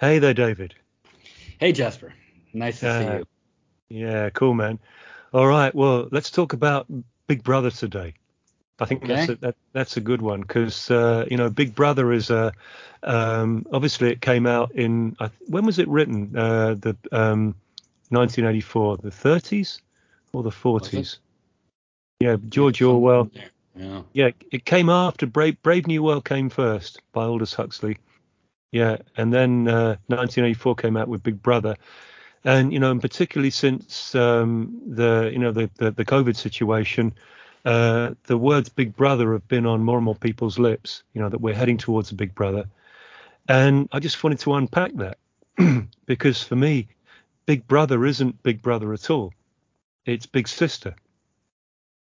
Hey there, David. Hey, Jasper. Nice to uh, see you. Yeah, cool, man. All right, well, let's talk about Big Brother today. I think okay. that's a, that, that's a good one because uh, you know Big Brother is a um, obviously it came out in when was it written? Uh, the um, 1984, the 30s or the 40s? Yeah, George yeah, Orwell. Yeah. yeah, it came after Brave, Brave New World came first by Aldous Huxley. Yeah, and then uh, 1984 came out with Big Brother, and you know, and particularly since um, the you know the, the, the COVID situation, uh, the words Big Brother have been on more and more people's lips. You know that we're heading towards a Big Brother, and I just wanted to unpack that because for me, Big Brother isn't Big Brother at all. It's Big Sister.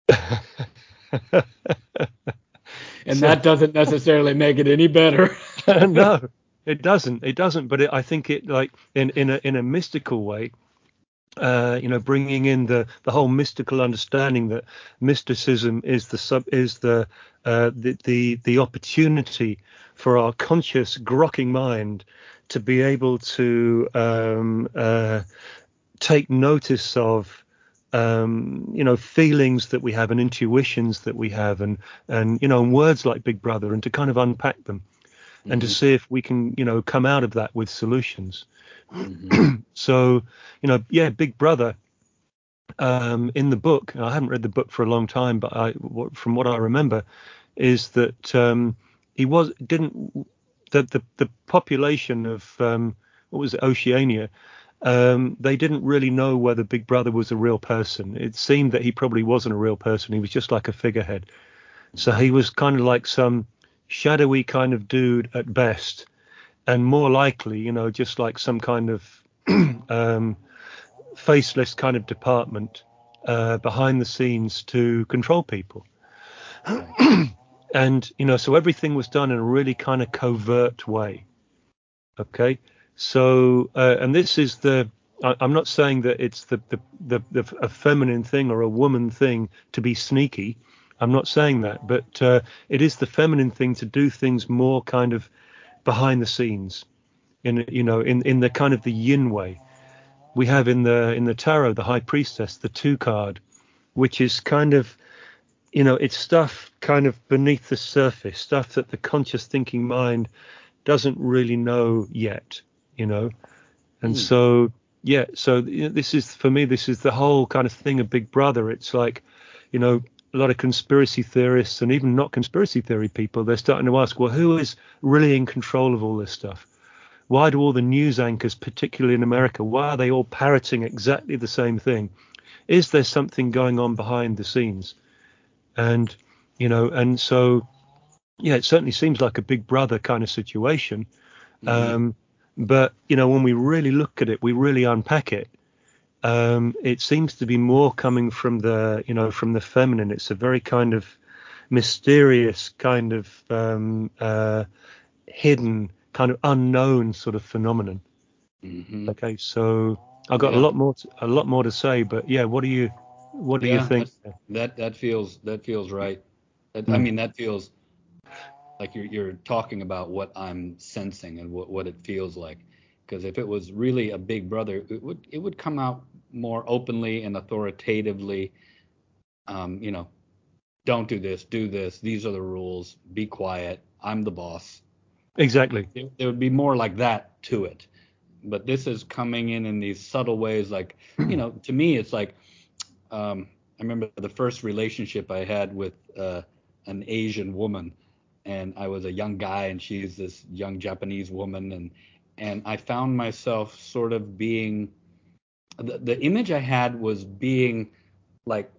and so, that doesn't necessarily make it any better. no, it doesn't. It doesn't. But it, I think it like in in a in a mystical way. Uh, you know, bringing in the the whole mystical understanding that mysticism is the sub is the uh, the, the the opportunity for our conscious grokking mind to be able to um, uh, take notice of um, you know feelings that we have and intuitions that we have and and you know and words like big brother and to kind of unpack them mm-hmm. and to mm-hmm. see if we can you know come out of that with solutions mm-hmm. so you know yeah big brother um, in the book i haven't read the book for a long time but i from what i remember is that um, he was didn't that the the population of um, what was it oceania um, they didn't really know whether Big Brother was a real person. It seemed that he probably wasn't a real person. He was just like a figurehead. So he was kind of like some shadowy kind of dude at best, and more likely, you know, just like some kind of um, faceless kind of department uh, behind the scenes to control people. and you know, so everything was done in a really kind of covert way. Okay, so, uh, and this is the, I, am not saying that it's the, the, the, the, a feminine thing or a woman thing to be sneaky. I'm not saying that, but uh, it is the feminine thing to do things more kind of behind the scenes, in you know, in in the kind of the yin way. We have in the in the tarot the high priestess, the two card, which is kind of, you know, it's stuff kind of beneath the surface, stuff that the conscious thinking mind doesn't really know yet you know. And mm. so yeah, so this is for me this is the whole kind of thing of Big Brother. It's like, you know, a lot of conspiracy theorists and even not conspiracy theory people, they're starting to ask, well, who is really in control of all this stuff? Why do all the news anchors, particularly in America, why are they all parroting exactly the same thing? Is there something going on behind the scenes? And you know, and so yeah, it certainly seems like a big brother kind of situation. Mm-hmm. Um, but you know, when we really look at it, we really unpack it. Um, it seems to be more coming from the you know from the feminine. It's a very kind of mysterious kind of um, uh, hidden kind of unknown sort of phenomenon. Mm-hmm. Okay, so I've got yeah. a lot more to, a lot more to say, but yeah, what do you what do yeah, you think? That that feels that feels right. That, mm. I mean, that feels like you're you're talking about what I'm sensing and what what it feels like. Because if it was really a big brother, it would it would come out more openly and authoritatively. Um, you know, don't do this, do this. These are the rules. Be quiet. I'm the boss. Exactly. There, there would be more like that to it. But this is coming in in these subtle ways. Like, you know, to me, it's like um, I remember the first relationship I had with uh, an Asian woman and I was a young guy and she's this young Japanese woman and and I found myself sort of being the, the image I had was being like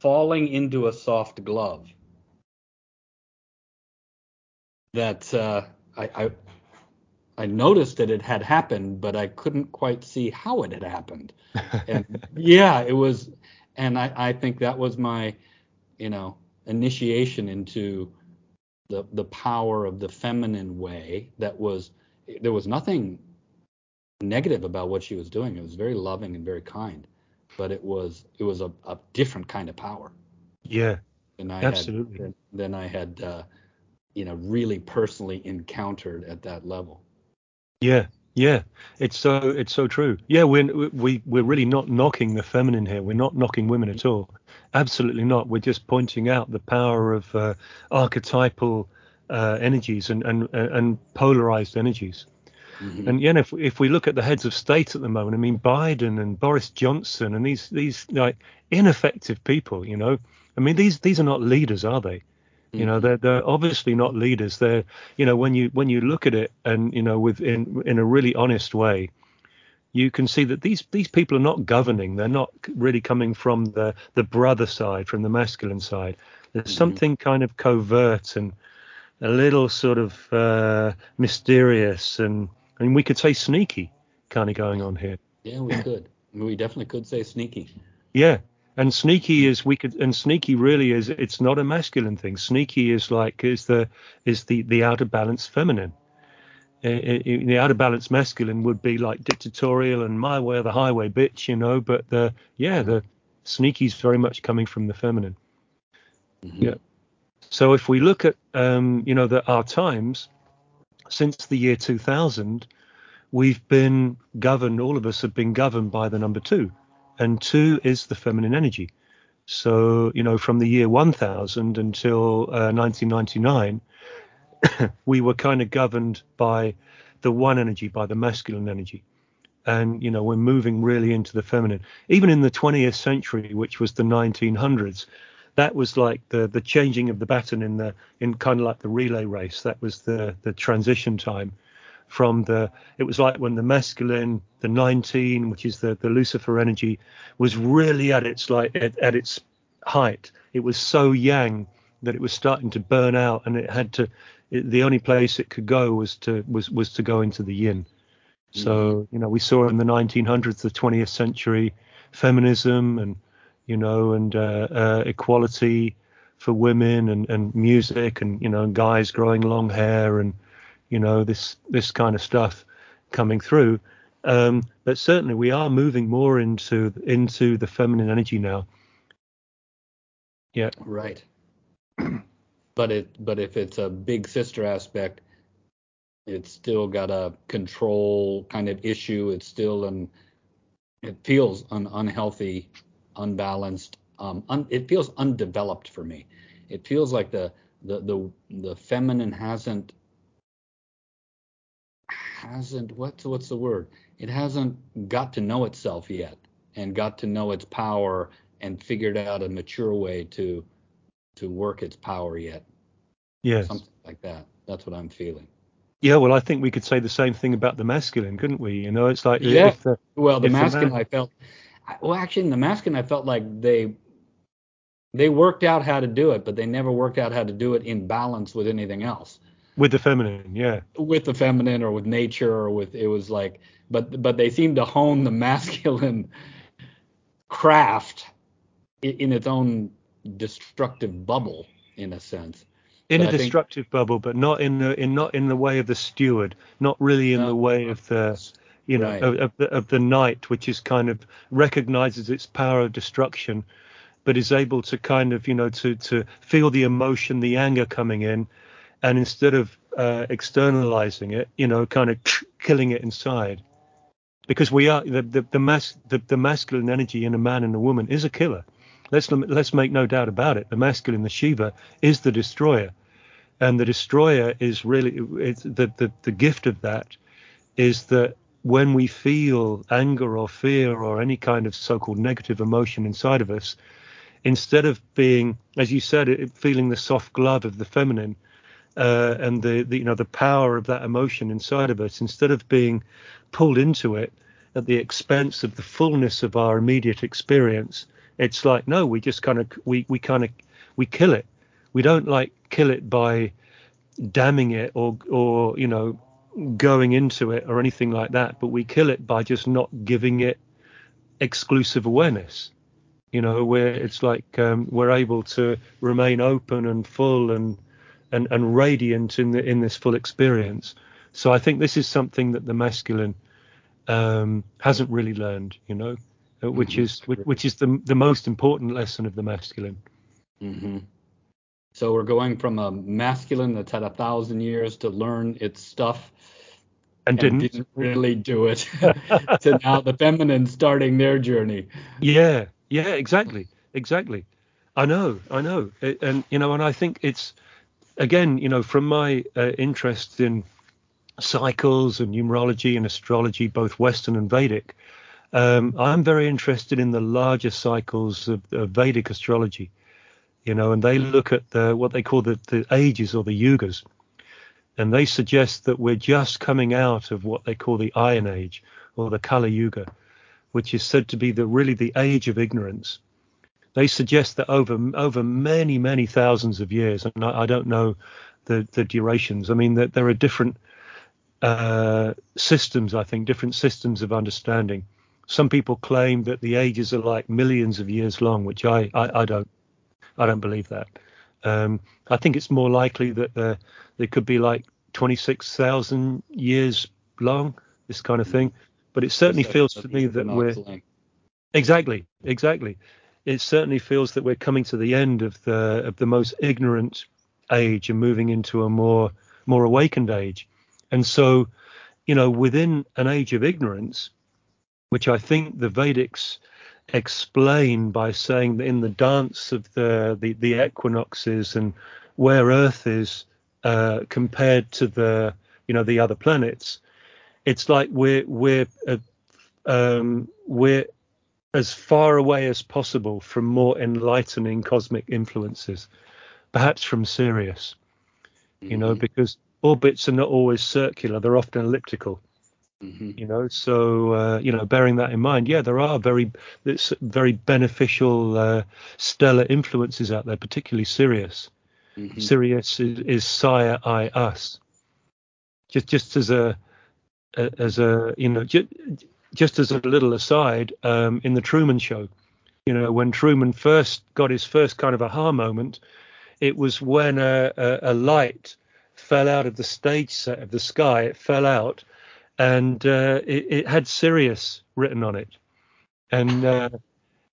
falling into a soft glove that uh, I, I I noticed that it had happened, but I couldn't quite see how it had happened. And yeah, it was, and I, I think that was my, you know, initiation into the the power of the feminine way that was there was nothing negative about what she was doing. It was very loving and very kind, but it was it was a, a different kind of power. Yeah. Than I absolutely. Had, than I had uh, you know really personally encountered at that level. Yeah, Yeah, it's so it's so true. Yeah, we're we we're really not knocking the feminine here. We're not knocking women at all. Absolutely not. We're just pointing out the power of uh, archetypal uh, energies and, and and polarized energies. Mm-hmm. And yeah, if if we look at the heads of state at the moment, I mean Biden and Boris Johnson and these these like ineffective people, you know, I mean these these are not leaders, are they? You know, mm-hmm. they're they're obviously not leaders. They're you know when you when you look at it and you know with in in a really honest way, you can see that these these people are not governing. They're not really coming from the the brother side, from the masculine side. There's mm-hmm. something kind of covert and a little sort of uh, mysterious and and we could say sneaky kind of going on here. Yeah, we could. We definitely could say sneaky. Yeah, and sneaky is we could and sneaky really is it's not a masculine thing sneaky is like is the is the the out of balance feminine it, it, the out of balance masculine would be like dictatorial and my way or the highway bitch you know but the yeah the sneaky is very much coming from the feminine mm-hmm. yeah so if we look at um you know that our times since the year 2000 we've been governed all of us have been governed by the number two and two is the feminine energy. So, you know, from the year 1000 until uh, 1999, we were kind of governed by the one energy, by the masculine energy. And, you know, we're moving really into the feminine. Even in the 20th century, which was the 1900s, that was like the the changing of the baton in the in kind of like the relay race. That was the the transition time from the it was like when the masculine the 19 which is the the lucifer energy was really at its like at, at its height it was so yang that it was starting to burn out and it had to it, the only place it could go was to was was to go into the yin so mm-hmm. you know we saw in the 1900s the 20th century feminism and you know and uh, uh, equality for women and, and music and you know guys growing long hair and you know this this kind of stuff coming through. Um, but certainly we are moving more into into the feminine energy now. Yeah. Right. but it but if it's a big sister aspect, it's still got a control kind of issue. It's still an it feels un, unhealthy, unbalanced. Um, un, it feels undeveloped for me. It feels like the the the the feminine hasn't hasn't what's what's the word? It hasn't got to know itself yet and got to know its power and figured out a mature way to to work its power yet. Yes. Something like that. That's what I'm feeling. Yeah, well, I think we could say the same thing about the masculine, couldn't we? You know, it's like yeah. The, well, the masculine, the man- I felt. Well, actually, in the masculine, I felt like they they worked out how to do it, but they never worked out how to do it in balance with anything else. With the feminine yeah. With the feminine or with nature or with it was like but but they seem to hone the masculine craft in, in its own destructive bubble in a sense. In but a I destructive think, bubble but not in the in not in the way of the steward not really in no, the way of the you know right. of, of, the of the knight which is kind of recognizes its power of destruction but is able to kind of you know to to feel the emotion the anger coming in and instead of uh, externalizing it, you know, kind of killing it inside, because we are the the the, mas- the the masculine energy in a man and a woman is a killer. Let's let's make no doubt about it. The masculine, the Shiva, is the destroyer, and the destroyer is really it's the the the gift of that is that when we feel anger or fear or any kind of so-called negative emotion inside of us, instead of being, as you said, feeling the soft glove of the feminine, uh, and the, the you know the power of that emotion inside of us instead of being pulled into it at the expense of the fullness of our immediate experience it's like no we just kind of we we kind of we kill it. We don't like kill it by damning it or or you know going into it or anything like that but we kill it by just not giving it exclusive awareness you know where it's like um, we're able to remain open and full and and, and radiant in the in this full experience. So I think this is something that the masculine um, hasn't really learned, you know, uh, which mm-hmm. is which, which, is the the most important lesson of the masculine. Mm-hmm. So we're going from a masculine that's had a thousand years to learn its stuff and, and didn't. didn't really do it. to now the feminine starting their journey. Yeah, yeah, exactly, exactly. I know, I know, It- and you know, and I think it's again, you know, from my uh, interest in cycles and numerology and astrology, both Western and Vedic, um, I'm very interested in the larger cycles of, of Vedic astrology. You know, and they look at the what they call the, the ages or the yugas, and they suggest that we're just coming out of what they call the Iron Age or the Kali Yuga, which is said to be the really the age of ignorance. They suggest that over over many many thousands of years, and I, I don't know the the durations. I mean that there are different uh, systems. I think different systems of understanding. Some people claim that the ages are like millions of years long, which I I, I don't I don't believe that. Um, I think it's more likely that there there could be like 26,000 years long, this kind of thing. But it certainly feels to me that we're exactly, exactly. It certainly feels that we're coming to the end of the of the most ignorant age and moving into a more more awakened age. And so, you know, within an age of ignorance, which I think the Vedics explain by saying that in the dance of the the, the equinoxes and where Earth is uh, compared to the you know the other planets, it's like we're we're uh, um, we're as far away as possible from more enlightening cosmic influences, perhaps from Sirius, you know, Mhm. because orbits are not always circular; they're often elliptical Mhm. you know so uh, you know bearing that in mind yeah there are very it's very beneficial uh, stellar influences out there particularly sirius Mhm. sirius is, is sire i us just just as a, a as a you know just, just as a little aside um, in the truman show you know when truman first got his first kind of aha moment it was when a, a, a light fell out of the stage set of the sky it fell out and uh, it, it had Sirius written on it, and uh,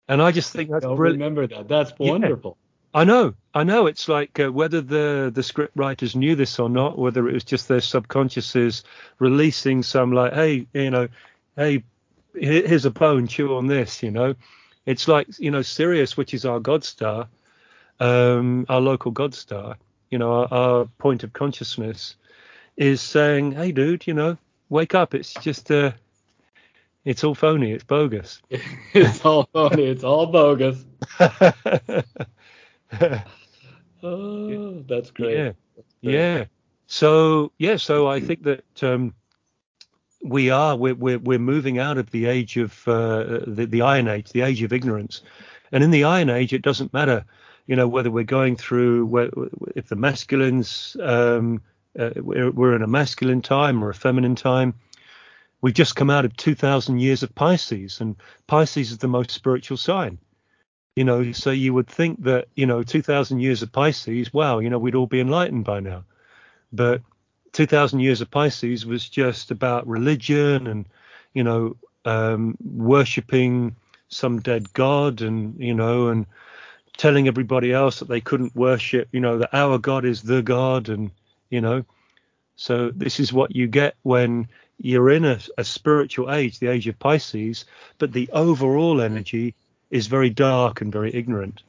and I just think that's Don't brilliant. remember that. That's Yeah. wonderful. I know, I know. It's like uh, whether the the script writers knew this or not, whether it was just their subconsciouses releasing some like, hey, you know, hey, here's a bone, chew on this. You know, it's like you know, Sirius, which is our god star, um, our local god star. You know, our, our point of consciousness is saying, hey, dude, you know, wake up. It's just uh, it's all phony. It's bogus. it's all phony. It's all bogus. Oh, that's great. Yeah, great. yeah. So yeah, so I think that um, we are we're, we're we're moving out of the age of uh, the the Iron Age, the age of ignorance, and in the Iron Age, it doesn't matter, you know, whether we're going through if the masculines um, uh, we're, we're in a masculine time or a feminine time. We've just come out of 2,000 years of Pisces, and Pisces is the most spiritual sign. You know, so you would think that, you know, 2,000 years of Pisces, wow, you know, we'd all be enlightened by now. But 2,000 years of Pisces was just about religion and, you know, um, worshipping some dead god and, you know, and telling everybody else that they couldn't worship, you know, that our God is the God and, you know, so this is what you get when you're in a, a spiritual age, the age of Pisces, but the overall energy is very dark and very ignorant.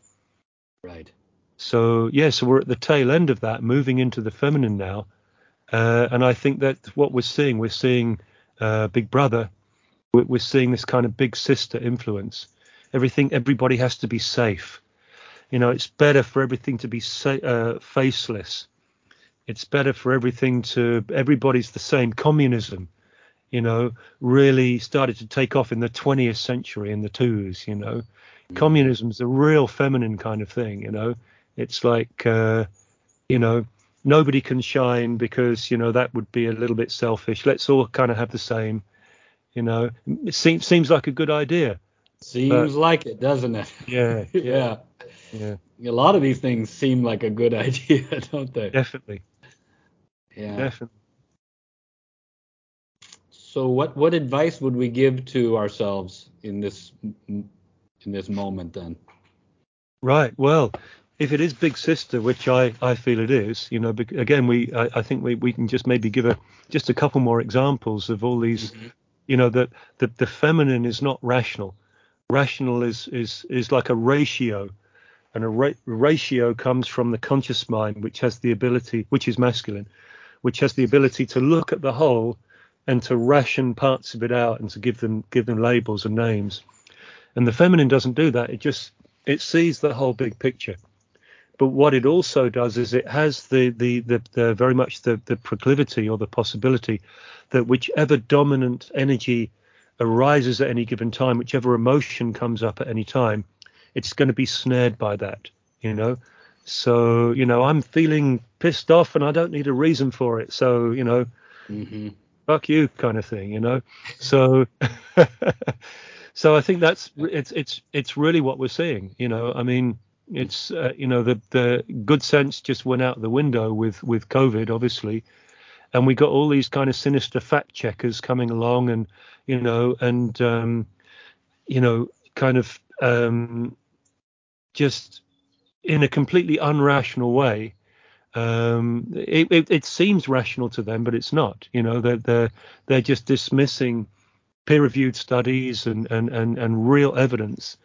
Right. So yeah, so we're at the tail end of that, moving into the feminine now, uh, and I think that what we're seeing, we're seeing uh, Big Brother, we're, we're seeing this kind of big sister influence. Everything, everybody has to be safe. You know, it's better for everything to be sa- uh, faceless. It's better for everything to everybody's the same. Communism, you know, really started to take off in the 20th century in the twos. You know, communism's a real feminine kind of thing. You know, it's like, uh, you know, nobody can shine because you know that would be a little bit selfish. Let's all kind of have the same. You know, it seems seems like a good idea. Seems like it, doesn't it? Yeah, yeah. yeah, A lot of these things seem like a good idea, don't they? definitely, Yeah. definitely. So what what advice would we give to ourselves in this in this moment then? Right. Well, if it is big sister, which I, I feel it is, you know, again, we I, I, think we, we can just maybe give a just a couple more examples of all these, mm-hmm. you know, that the, the feminine is not rational. Rational is is is like a ratio, and a ra- ratio comes from the conscious mind, which has the ability, which is masculine, which has the ability to look at the whole and to ration parts of it out and to give them give them labels and names. And the feminine doesn't do that. It just it sees the whole big picture. But what it also does is it has the the the, the very much the the proclivity or the possibility that whichever dominant energy arises at any given time, whichever emotion comes up at any time, it's going to be snared by that. You know. So you know I'm feeling pissed off and I don't need a reason for it. So you know. Mm-hmm fuck you kind of thing, you know. So so I think that's it's it's it's really what we're seeing, you know. I mean, it's uh, you know the the good sense just went out the window with with COVID, obviously, and we got all these kind of sinister fact checkers coming along, and you know, and um, you know, kind of um, just in a completely unrational way um, it, it, it, seems rational to them, but it's not. You know, they're they're they're just dismissing peer-reviewed studies and and and, and real evidence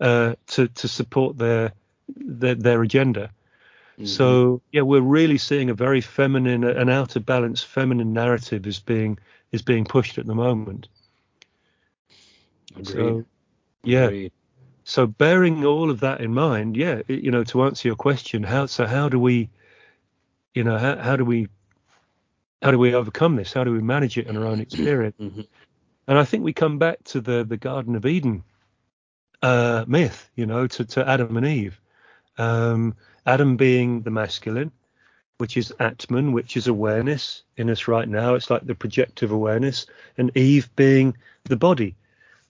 uh, to to support their their, their agenda. Mm-hmm. So yeah, we're really seeing a very feminine, an out of balance feminine narrative is being is being pushed at the moment. Agreed. So, yeah. Agreed. So bearing all of that in mind, yeah, you know, to answer your question, how so how do we you know how, how do we how do we overcome this? How do we manage it in our own experience? Mm-hmm. and i think we come back to the the garden of eden uh, myth you know to, to adam and eve. Um, adam being the masculine which is atman which is awareness in us right now. It's like the projective awareness. And eve being the body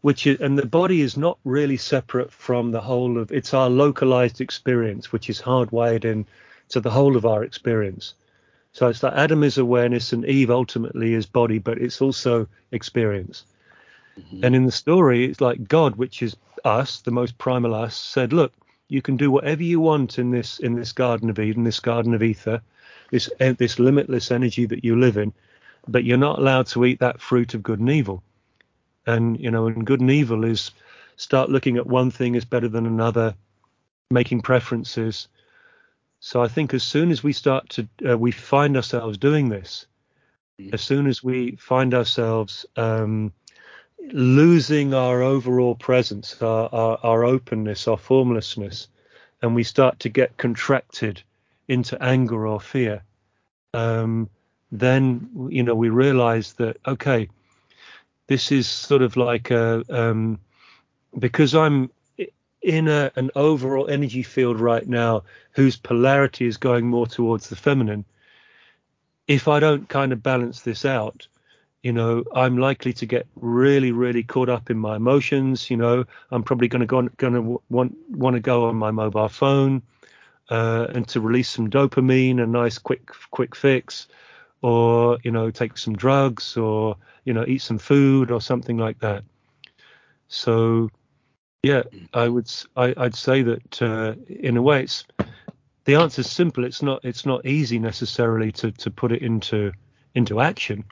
which is and the body is not really separate from the whole of it's our localized experience which is hardwired in to the whole of our experience. So it's like Adam is awareness and Eve ultimately is body, but it's also experience. Mm-hmm. And in the story, it's like God, which is us, the most primal us, said, "Look, you can do whatever you want in this in this Garden of Eden, this Garden of Ether, this this limitless energy that you live in, but you're not allowed to eat that fruit of good and evil." And you know, and good and evil is start looking at one thing as better than another, making preferences, so I think as soon as we start to, uh, we find ourselves doing this, mm. as soon as we find ourselves um, losing our overall presence, our, our, our, openness, our formlessness, and we start to get contracted into anger or fear, um, then you know we realize that okay, this is sort of like a um, because I'm in a, an overall energy field right now whose polarity is going more towards the feminine, if I don't kind of balance this out, you know, I'm likely to get really, really caught up in my emotions. You know, I'm probably going to go going to want want to go on my mobile phone uh, and to release some dopamine, a nice quick quick fix, or you know, take some drugs, or you know, eat some food or something like that. So yeah, I would. I, would say that uh, in a way, it's the answer is simple. It's not. It's not easy necessarily to to put it into into action.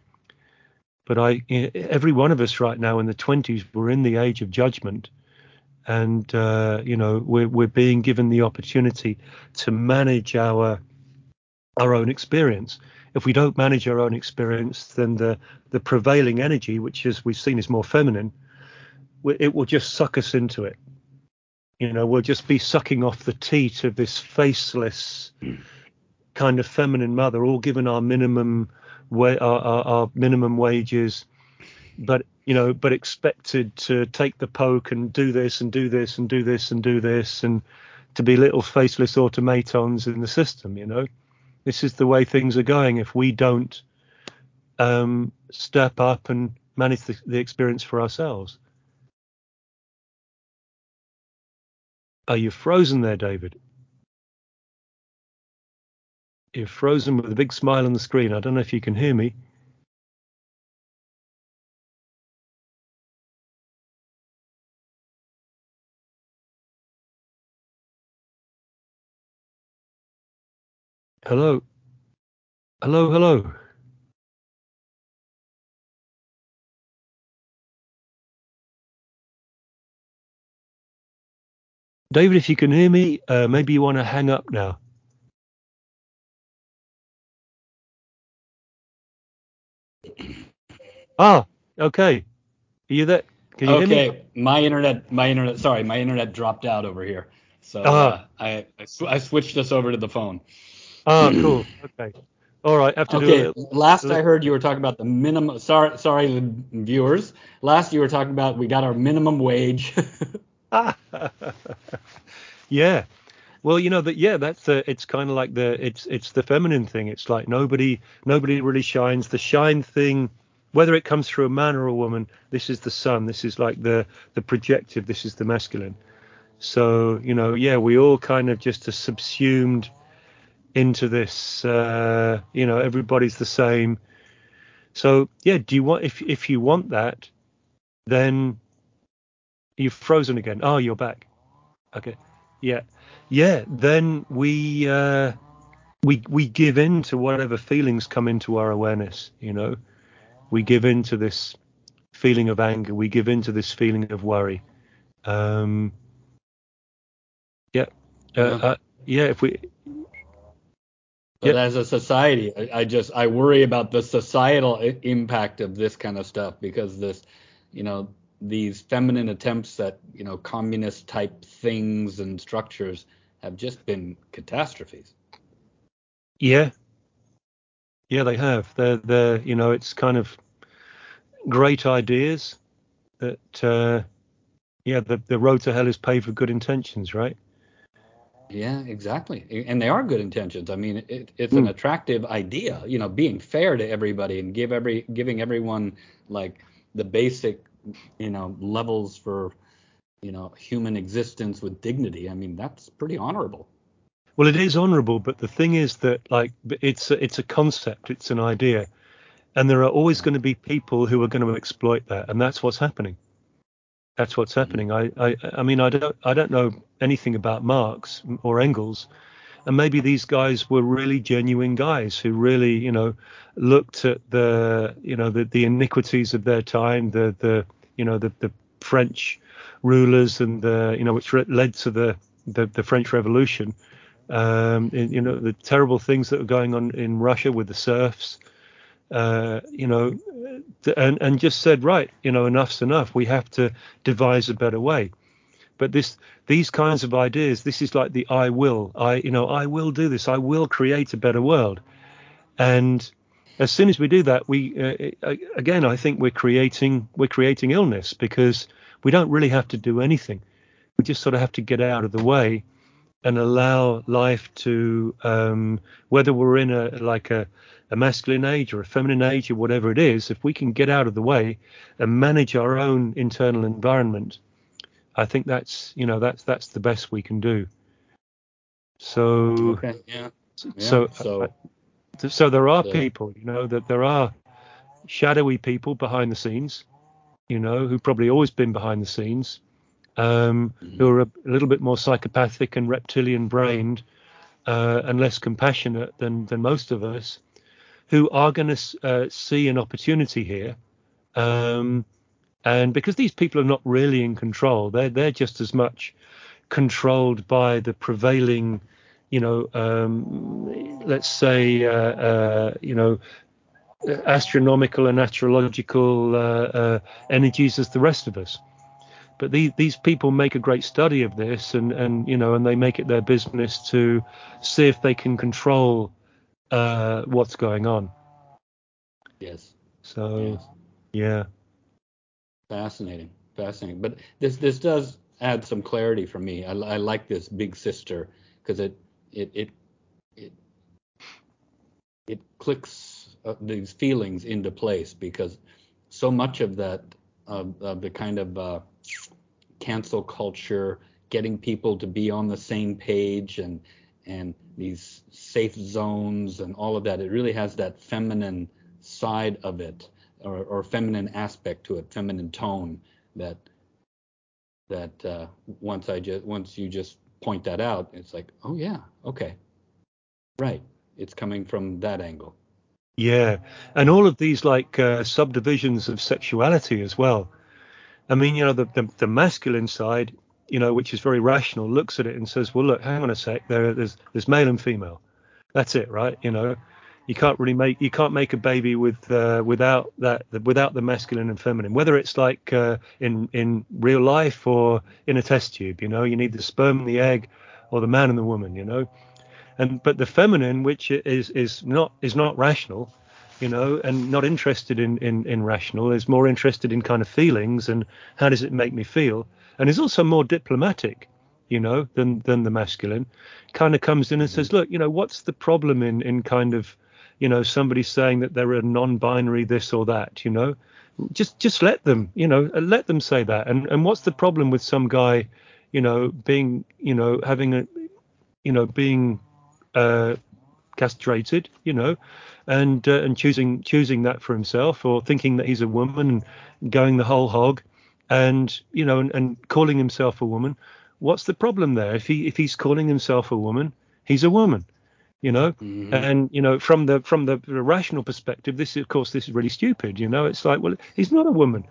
But I, every one of us right now in the twenties, we're in the age of judgment, and uh, you know we're we're being given the opportunity to manage our our own experience. If we don't manage our own experience, then the the prevailing energy, which as we've seen is more feminine, it will just suck us into it. You know, we'll just be sucking off the teat of this faceless hmm. kind of feminine mother, all given our minimum wa- our, our, our minimum wages, but you know, but expected to take the poke and do this and do this and do this and do this and to be little faceless automatons in the system. You know, this is the way things are going if we don't um, step up and manage the, the experience for ourselves. Are you frozen there, David? You're frozen with a big smile on the screen. I don't know if you can hear me. Hello. Hello, hello. David, if you can hear me, uh, maybe you want to hang up now. Ah, okay. Are you there? Can you hear me? Okay, my internet, my internet, sorry, my internet dropped out over here. So Ah. uh, I I, sw- I switched us over to the phone. Ah, cool. Okay. All right. Have to do Okay, last I heard you were talking about the minimum. Sorry, sorry, viewers. Last you were talking about we got our minimum wage. yeah. Well, you know that. Yeah, that's the. It's kind of like the. It's it's the feminine thing. It's like nobody nobody really shines. The shine thing, whether it comes through a man or a woman, this is the sun. This is like the the projective. This is the masculine. So you know, yeah, we all kind of just are subsumed into this. Uh, you know, everybody's the same. So yeah, do you want if if you want that, then you've frozen again. Oh, you're back. Okay. Yeah. Yeah. Then we uh, we we give in to whatever feelings come into our awareness. You know, we give in to this feeling of anger. We give in to this feeling of worry. Um, yeah. Uh, Yeah. uh, yeah. If we. But Yep. as a society, I, I just I worry about the societal i- impact of this kind of stuff because this, you know, these feminine attempts at you know communist type things and structures have just been catastrophes. Yeah. Yeah, they have. They're they're you know it's kind of great ideas that uh, yeah the the road to hell is paved with good intentions, right? Yeah, exactly. And they are good intentions. I mean, it, it's an Mm. attractive idea, you know, being fair to everybody and give every giving everyone like the basic, you know, levels for, you know, human existence with dignity. I mean, that's pretty honorable. Well, it is honourable, but the thing is that like it's a, it's a concept, it's an idea, and there are always going to be people who are going to exploit that, and that's what's happening. That's what's happening. I, I I mean I don't I don't know anything about Marx or Engels, and maybe these guys were really genuine guys who really you know looked at the you know the, the iniquities of their time, the the you know the the French rulers and the you know which re- led to the the, the French Revolution. Um, in- you know the terrible things that were going on in Russia with the serfs. Uh, you know, and and just said right, you know, enough's enough. We have to devise a better way. But this these kinds of ideas, this is like the I will. I you know I will do this. I will create a better world. And as soon as we do that, we uh, again I think we're creating we're creating illness because we don't really have to do anything. We just sort of have to get out of the way and allow life to um, whether we're in a like a, a masculine age or a feminine age or whatever it is if we can get out of the way and manage our own internal environment i think that's you know that's that's the best we can do so Okay. Yeah. Yeah. so so so there are people you know that there are shadowy people behind the scenes you know who've probably always been behind the scenes um, who are a, a little bit more psychopathic and reptilian brained uh, and less compassionate than than most of us, who are going to uh, see an opportunity here. Um, and because these people are not really in control, they're they're just as much controlled by the prevailing, you know, um, let's say, uh, uh, you know, astronomical and astrological uh, uh, energies as the rest of us but these these people make a great study of this and and you know and they make it their business to see if they can control uh, what's going on yes. so yes. yeah Fascinating, fascinating. But this this does add some clarity for me. I, I like this big sister because it it it it it clicks uh, these feelings into place because so much of that of, of the kind of uh, cancel culture, getting people to be on the same page and and these safe zones and all of that, it really has that feminine side of it or, or feminine aspect to it, feminine tone that that uh, once I just once you just point that out, it's like, oh yeah, okay, right. it's coming from that angle. Yeah, and all of these like uh, subdivisions of sexuality as well. I mean, you know, the, the, the masculine side, you know, which is very rational, looks at it and says, well, look, hang on a sec, there, there's there's male and female. That's it, right? You know, you can't really make you can't make a baby with uh, without that without the masculine and feminine. Whether it's like uh, in in real life or in a test tube, you know, you need the sperm and the egg, or the man and the woman, you know and but the feminine which is is not is not rational you know and not interested in in in rational is more interested in kind of feelings and how does it make me feel and is also more diplomatic you know than than the masculine kind of comes in and says look you know what's the problem in in kind of you know somebody saying that they're a non-binary this or that you know? Just just let them you know let them say that. And and what's the problem with some guy you know being you know having a you know being uh, castrated, you know, and uh, and choosing choosing that for himself, or thinking that he's a woman and going the whole hog, and you know, and, and calling himself a woman. What's the problem there? If he if he's calling himself a woman, he's a woman, you know. Mm-hmm. And you know, from the from the, rational perspective, this of course this is really stupid. You know, it's like, well, he's not a woman.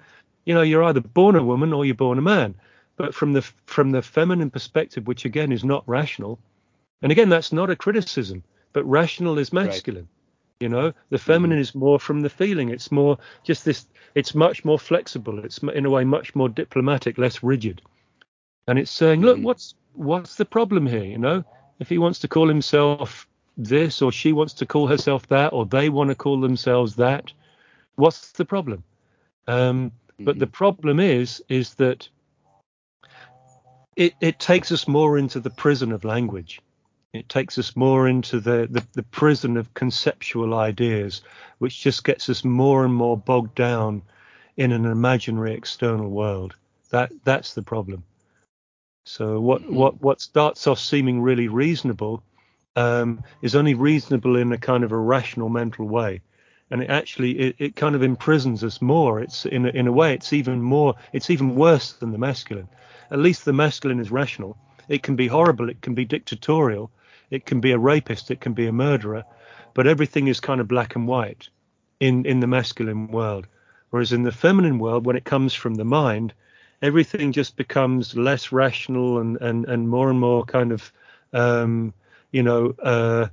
You know, you're either born a woman or you're born a man. But from the from the feminine perspective, which again is not rational, and again, that's not a criticism, but rational is masculine. Right. You know, the feminine mm. is more from the feeling. It's more just this. It's much more flexible. It's in a way much more diplomatic, less rigid. And it's saying, look, mm. what's what's the problem here? You know, if he wants to call himself this, or she wants to call herself that, or they want to call themselves that, what's the problem? Um. But the mm-hmm. problem is, is that it, it takes us more into the prison of language. It takes us more into the, the, the, prison of conceptual ideas, which just gets us more and more bogged down in an imaginary external world. That that's the problem. So what mm-hmm. what what starts off seeming really reasonable um, is only reasonable in a kind of a rational mental way, and it actually it, it kind of imprisons us more. It's in a, in a way it's even more it's even worse than the masculine. At least the masculine is rational. It can be horrible. It can be dictatorial it can be a rapist, it can be a murderer, but everything is kind of black and white in in the masculine world. Whereas in the feminine world, when it comes from the mind, everything just becomes less rational and and and more and more kind of um, you know uh,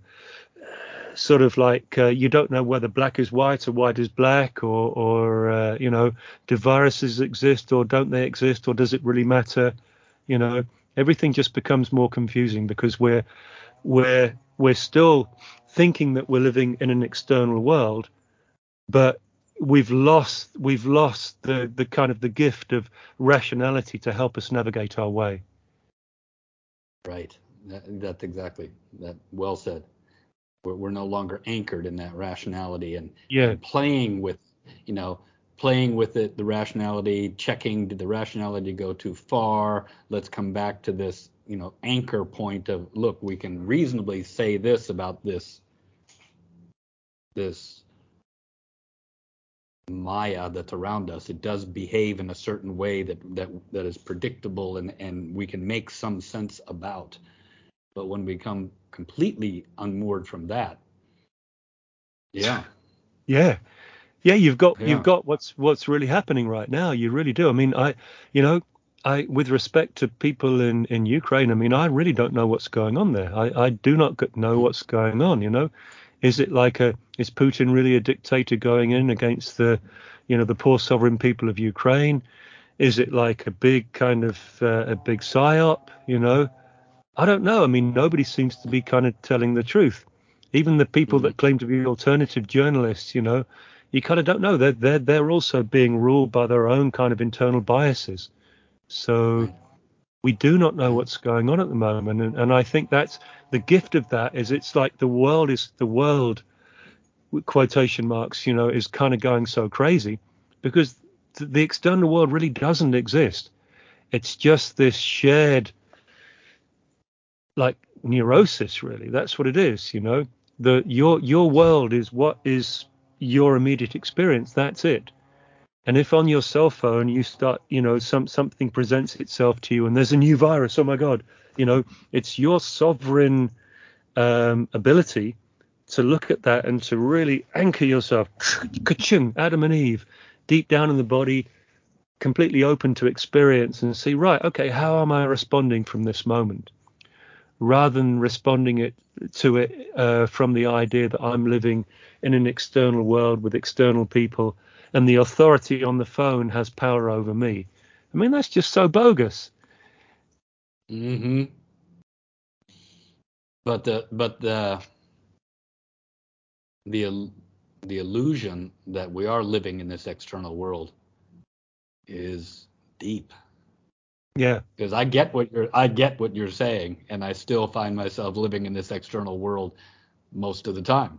sort of like uh, you don't know whether black is white or white is black or or uh, you know do viruses exist or don't they exist or does it really matter you know everything just becomes more confusing because we're we're we're still thinking that we're living in an external world, but we've lost we've lost the the kind of the gift of rationality to help us navigate our way. Right. That, that's exactly that. Well said. We're, we're no longer anchored in that rationality and, yeah. and playing with, you know, playing with it, the rationality, checking did the rationality go too far? Let's come back to this you know anchor point of look we can reasonably say this about this this maya that's around us. It does behave in a certain way that that that is predictable and and we can make some sense about. But when we come completely unmoored from that yeah. Yeah yeah you've got yeah. you've got what's what's really happening right now you really do i mean i you know I, with respect to people in, in Ukraine, I mean, I really don't know what's going on there. I, I do not know what's going on. You know, is it like a is Putin really a dictator going in against the, you know, the poor sovereign people of Ukraine? Is it like a big kind of uh, a big psyop? You know, I don't know. I mean, nobody seems to be kind of telling the truth. Even the people mm-hmm. that claim to be alternative journalists, you know, you kind of don't know. They're they're they're also being ruled by their own kind of internal biases. So we do not know what's going on at the moment, and, and I think that's the gift of that is it's like the world is the world quotation marks you know is kind of going so crazy because the external world really doesn't exist it's just this shared like neurosis really that's what it is you know the your your world is what is your immediate experience that's it and if on your cell phone you start, you know, some something presents itself to you and there's a new virus, oh my God, you know, it's your sovereign um, ability to look at that and to really anchor yourself, ka-chung, Adam and Eve, deep down in the body, completely open to experience and see, right, okay, how am I responding from this moment? Rather than responding it to it uh, from the idea that I'm living in an external world with external people and the authority on the phone has power over me. I mean, that's just so bogus. hmm But the but the the the illusion that we are living in this external world is deep. Yeah. Because I get what you're I get what you're saying, and I still find myself living in this external world most of the time.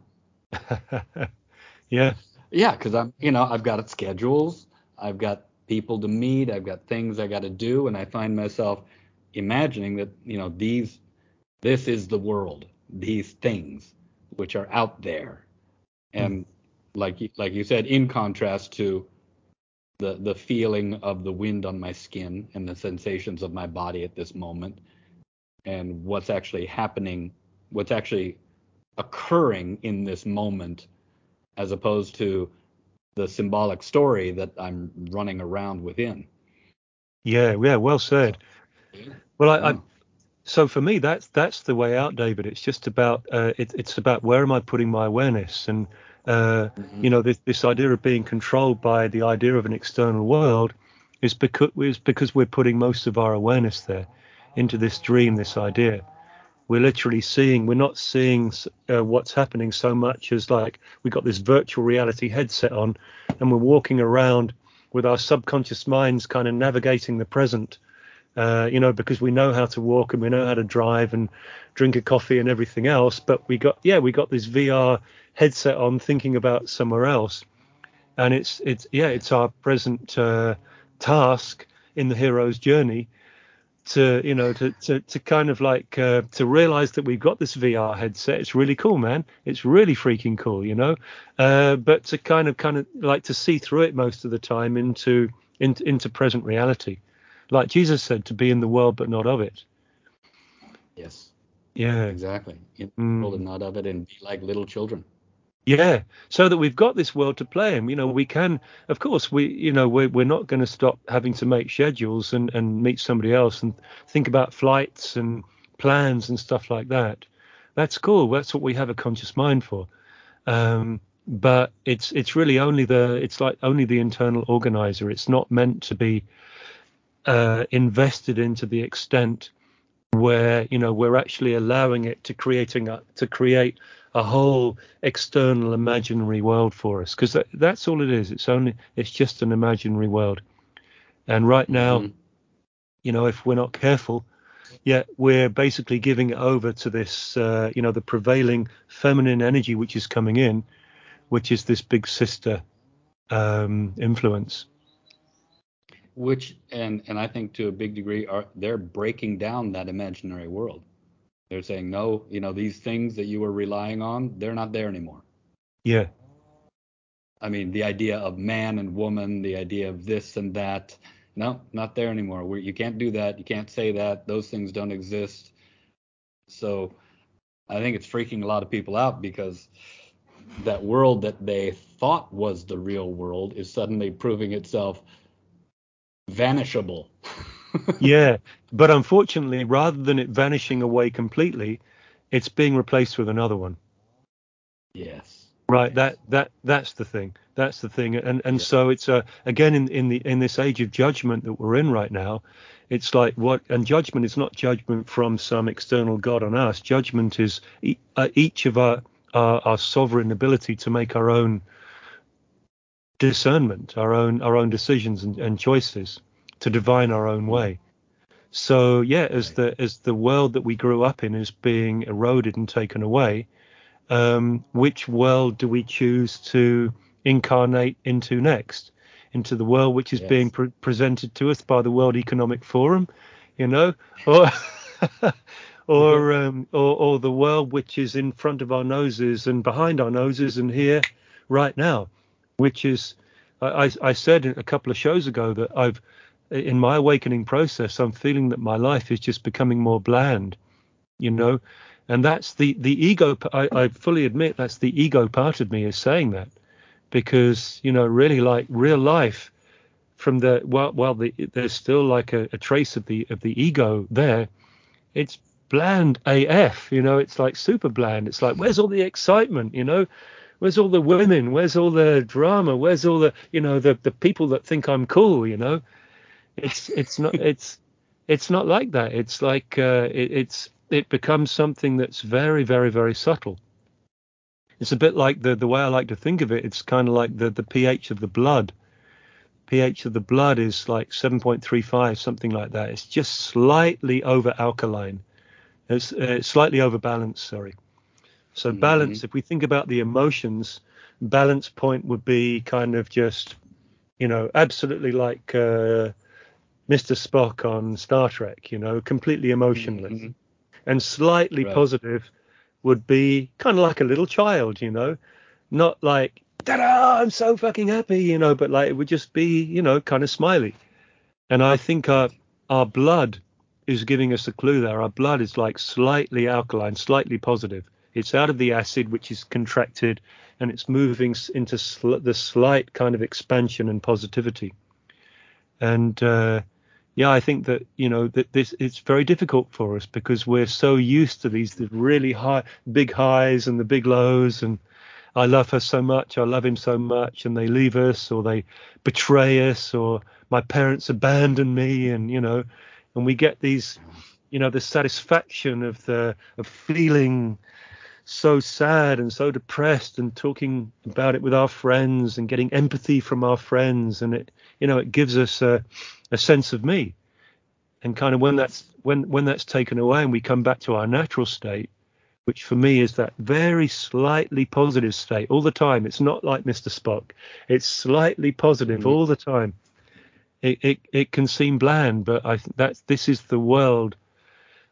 yeah. Yeah, because I'm you know I've got schedules, I've got people to meet, I've got things I got to do, and I find myself imagining that you know these this is the world, these things which are out there, and mm. like like you said, in contrast to the the feeling of the wind on my skin and the sensations of my body at this moment and what's actually happening what's actually occurring in this moment as opposed to the symbolic story that I'm running around within. Yeah, yeah, well said. Well, I, I so for me that's that's the way out, David. It's just about uh, it, it's about where am I putting my awareness and uh, mm-hmm. You know, this, this idea of being controlled by the idea of an external world is because, is because we're putting most of our awareness there into this dream, this idea. We're literally seeing, we're not seeing uh, what's happening so much as like we've got this virtual reality headset on and we're walking around with our subconscious minds kind of navigating the present. Uh, you know, because we know how to walk and we know how to drive and drink a coffee and everything else. But we got, yeah, we got this VR headset on thinking about somewhere else and it's it's yeah it's our present uh, task in the hero's journey to you know to to, to kind of like uh, to realize that we've got this VR headset. It's really cool, man. It's really freaking cool, you know. Uh, but to kind of kind of like to see through it most of the time into into, into present reality, like Jesus said, to be in the world but not of it. Yes. Yeah. Exactly. In the world and not of it, and be like little children. Yeah, so that we've got this world to play in. You know, we can, of course, we, you know, we're, we're not going to stop having to make schedules and, and meet somebody else and think about flights and plans and stuff like that. That's cool. That's what we have a conscious mind for. Um, but it's it's really only the it's like only the internal organizer. It's not meant to be uh, invested into the extent where you know we're actually allowing it to creating a, to create a whole external imaginary world for us. Because that, that's all it is. It's only it's just an imaginary world. And right now mm-hmm. you know if we're not careful yeah we're basically giving it over to this uh, you know the prevailing feminine energy which is coming in which is this big sister um, influence which and and I think to a big degree are they're breaking down that imaginary world they're saying, no, you know, these things that you were relying on, they're not there anymore. Yeah. I mean, the idea of man and woman, the idea of this and that, no, not there anymore. We're, you can't do that. You can't say that. Those things don't exist. So I think it's freaking a lot of people out because that world that they thought was the real world is suddenly proving itself vanishable. yeah, but unfortunately, rather than it vanishing away completely, it's being replaced with another one. Yes. Right. Yes. That that that's the thing. That's the thing. And and so it's uh, again in in the in this age of judgment that we're in right now, it's like what and judgment is not judgment from some external god on us. Judgment is e- uh, each of our, our our sovereign ability to make our own discernment, our own our own decisions and, and choices to divine our own way. So yeah, as the as the world that we grew up in is being eroded and taken away, um, which world do we choose to incarnate into next? Into the world which is yes. being pre- presented to us by the World Economic Forum, you know, or or, um, or or the world which is in front of our noses and behind our noses and here right now, which is I, I said a couple of shows ago that I've in my awakening process, I'm feeling that my life is just becoming more bland, you know, and that's the the ego. I, I fully admit that's the ego part of me is saying that, because you know, really like real life, from the while the, there's still like a, a trace of the of the ego there, it's bland AF. You know, it's like super bland. It's like where's all the excitement? You know, where's all the women? Where's all the drama? Where's all the you know the the people that think I'm cool? You know, it's it's not it's it's not like that. It's like uh, it, it's it becomes something that's very, very, very subtle. It's a bit like the the way I like to think of it. It's kind of like the the pH of the blood. pH of the blood is like 7.35, something like that. It's just slightly over alkaline. It's uh, slightly over balanced. Sorry. So mm-hmm. balance. If we think about the emotions, balance point would be kind of just, you know, absolutely like uh, Mr. Spock on Star Trek. You know, completely emotionless. Mm-hmm and slightly right. positive would be kind of like a little child, you know, not like ta-da, I'm so fucking happy, you know, but like it would just be, you know, kind of smiley. And I think our our blood is giving us a clue there. Our blood is like slightly alkaline, slightly positive. It's out of the acid, which is contracted, and it's moving into sl- the slight kind of expansion and positivity. And uh, yeah, I think that you know that this it's very difficult for us because we're so used to these really high, big highs and the big lows, and I love her so much, I love him so much, and they leave us or they betray us or my parents abandon me, and you know, and we get these, you know, the satisfaction of the of feeling so sad and so depressed and talking about it with our friends and getting empathy from our friends and it you know it gives us a a sense of me. And kind of when that's when when that's taken away and we come back to our natural state, which for me is that very slightly positive state all the time. It's not like Mr. Spock. It's slightly positive mm-hmm. all the time. It, it it can seem bland, but I that this is the world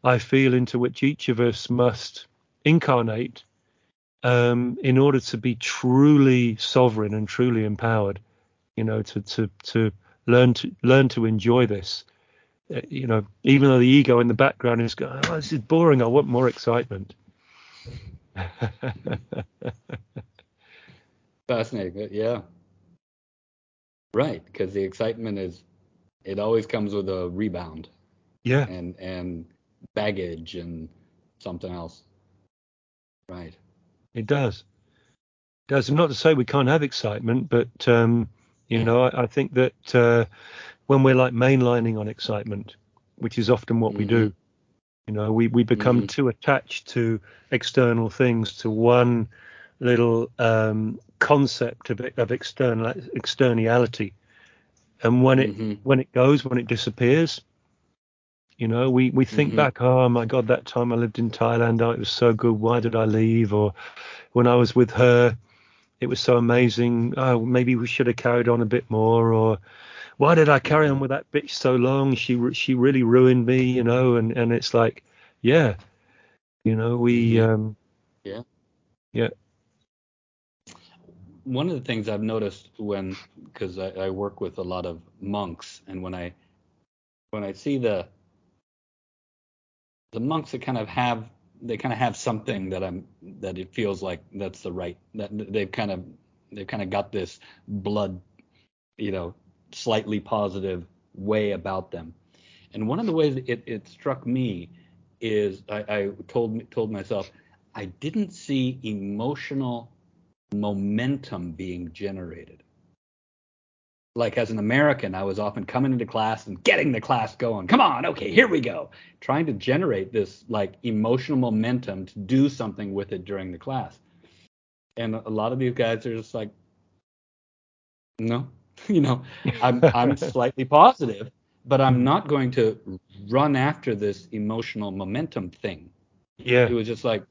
I feel into which each of us must incarnate um, in order to be truly sovereign and truly empowered. You know, to to to learn to learn to enjoy this. Uh, you know, even though the ego in the background is going, oh, this is boring. I want more excitement. Fascinating. Yeah. Right, because the excitement is it always comes with a rebound. Yeah. And and baggage and something else. Right. It does. It does. Not to say we can't have excitement, but um, you know, I, I think that uh, when we're like mainlining on excitement, which is often what mm-hmm. we do, you know, we, we become mm-hmm. too attached to external things, to one little um, concept of, of external externality. And when it mm-hmm. when it goes, when it disappears, you know, we, we think mm-hmm. back, oh my God, that time I lived in Thailand, oh, it was so good. Why did I leave? Or when I was with her, it was so amazing. Oh, maybe we should have carried on a bit more, or why did I carry on with that bitch so long? She she really ruined me, you know. And and it's like, yeah, you know, we mm-hmm. um, yeah, yeah. One of the things I've noticed when, because I, I work with a lot of monks, and when I when I see the the monks that kind of have they kind of have something that I'm that it feels like that's the right that they've kind of they've kind of got this blood, you know, slightly positive way about them. And one of the ways it, it struck me is I, I told told myself I didn't see emotional momentum being generated like as an American, I was often coming into class and getting the class going. Come on, okay, here we go. Trying to generate this like emotional momentum to do something with it during the class. And a lot of these guys are just like, no, you know, I'm I'm slightly positive, but I'm mm-hmm. not going to run after this emotional momentum thing. Yeah. It was just like,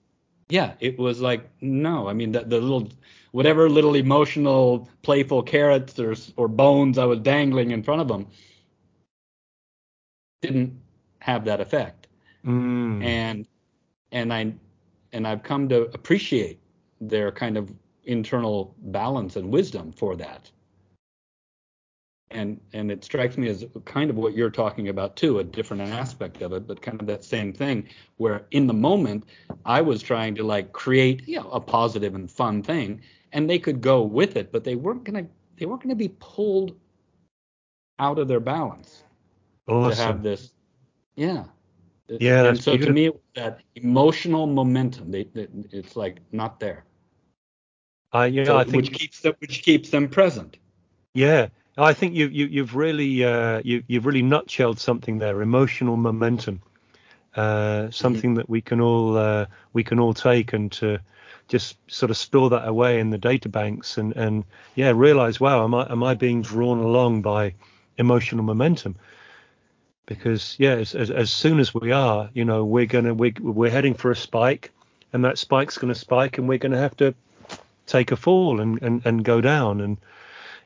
yeah, it was like no. I mean, the, the little whatever little emotional, playful carrots or or bones I was dangling in front of them didn't have that effect. Mm. And and I and I've come to appreciate their kind of internal balance and wisdom for that. And and it strikes me as kind of what you're talking about too, a different aspect of it, but kind of that same thing where in the moment I was trying to like create you know a positive and fun thing, and they could go with it, but they weren't gonna they weren't gonna be pulled out of their balance awesome. to have this. Yeah. Yeah. And so beautiful. to me, that emotional momentum, they, they, it's like not there. Uh, yeah, so, I think which keeps them which keeps them present. Yeah, I think you, you you've really uh, you you've really nutshelled something there. Emotional momentum, uh, something mm-hmm. that we can all uh, we can all take and to just sort of store that away in the data banks and and yeah realize wow am I am I being drawn along by emotional momentum because yeah as, as, as soon as we are you know we're gonna we, we're heading for a spike and that spike's going to spike and we're going to have to take a fall and, and, and go down and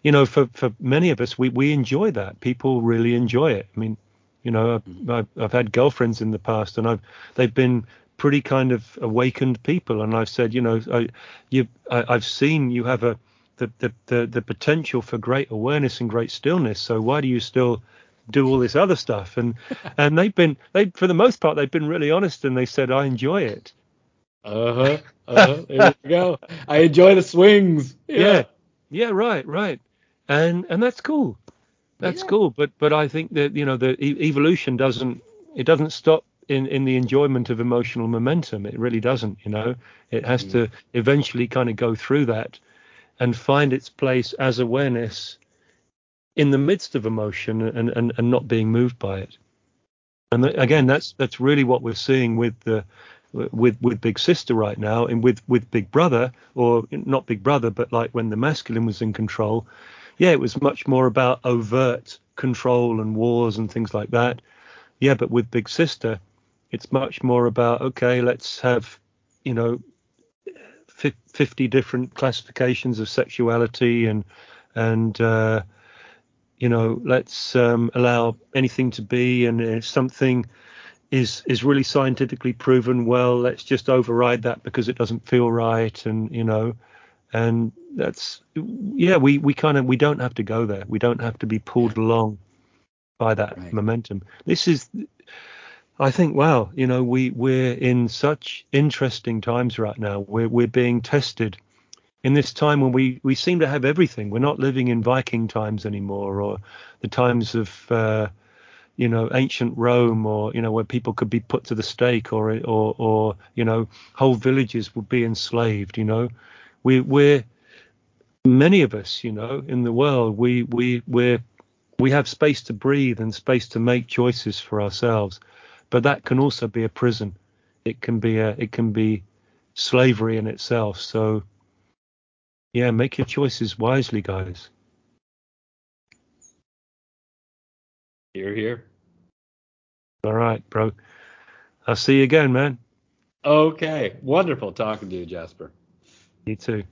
you know for, for many of us we, we enjoy that people really enjoy it i mean you know I've, mm-hmm. I've, I've had girlfriends in the past and I've they've been pretty kind of awakened people and I've said you know I, you I, I've seen you have a the, the, the, the potential for great awareness and great stillness. So why do you still do all this other stuff? And and they've been they for the most part they've been really honest and they said I enjoy it. Uh huh. Uh-huh. There we go. I enjoy the swings. Yeah. yeah. Yeah. Right. Right. And and that's cool. That's yeah. cool. But but I think that you know the e- evolution doesn't it doesn't stop in in the enjoyment of emotional momentum. It really doesn't. You know, it has mm. to eventually kind of go through that and find its place as awareness in the midst of emotion and, and, and not being moved by it. And again, that's that's really what we're seeing with the with with Big Sister right now, and with with Big Brother, or not Big Brother, but like when the masculine was in control. Yeah, it was much more about overt control and wars and things like that. Yeah, but with Big Sister, it's much more about okay, let's have you know 50 different classifications of sexuality and and uh, you know let's um, allow anything to be and if something is is really scientifically proven well let's just override that because it doesn't feel right and you know and that's yeah we we kind of we don't have to go there we don't have to be pulled along by that right. momentum this is I think, wow, you know, we we're in such interesting times right now. We're we're being tested in this time when we we seem to have everything. We're not living in Viking times anymore, or the times of uh, you know ancient Rome, or you know where people could be put to the stake, or or or you know whole villages would be enslaved. You know, we we're many of us, you know, in the world, we we we're we have space to breathe and space to make choices for ourselves but that can also be a prison. It can be a it can be slavery in itself. So yeah, make your choices wisely, guys. Here, here. All right, bro. I'll see you again, man. Okay. Wonderful talking to you, Jasper. You too.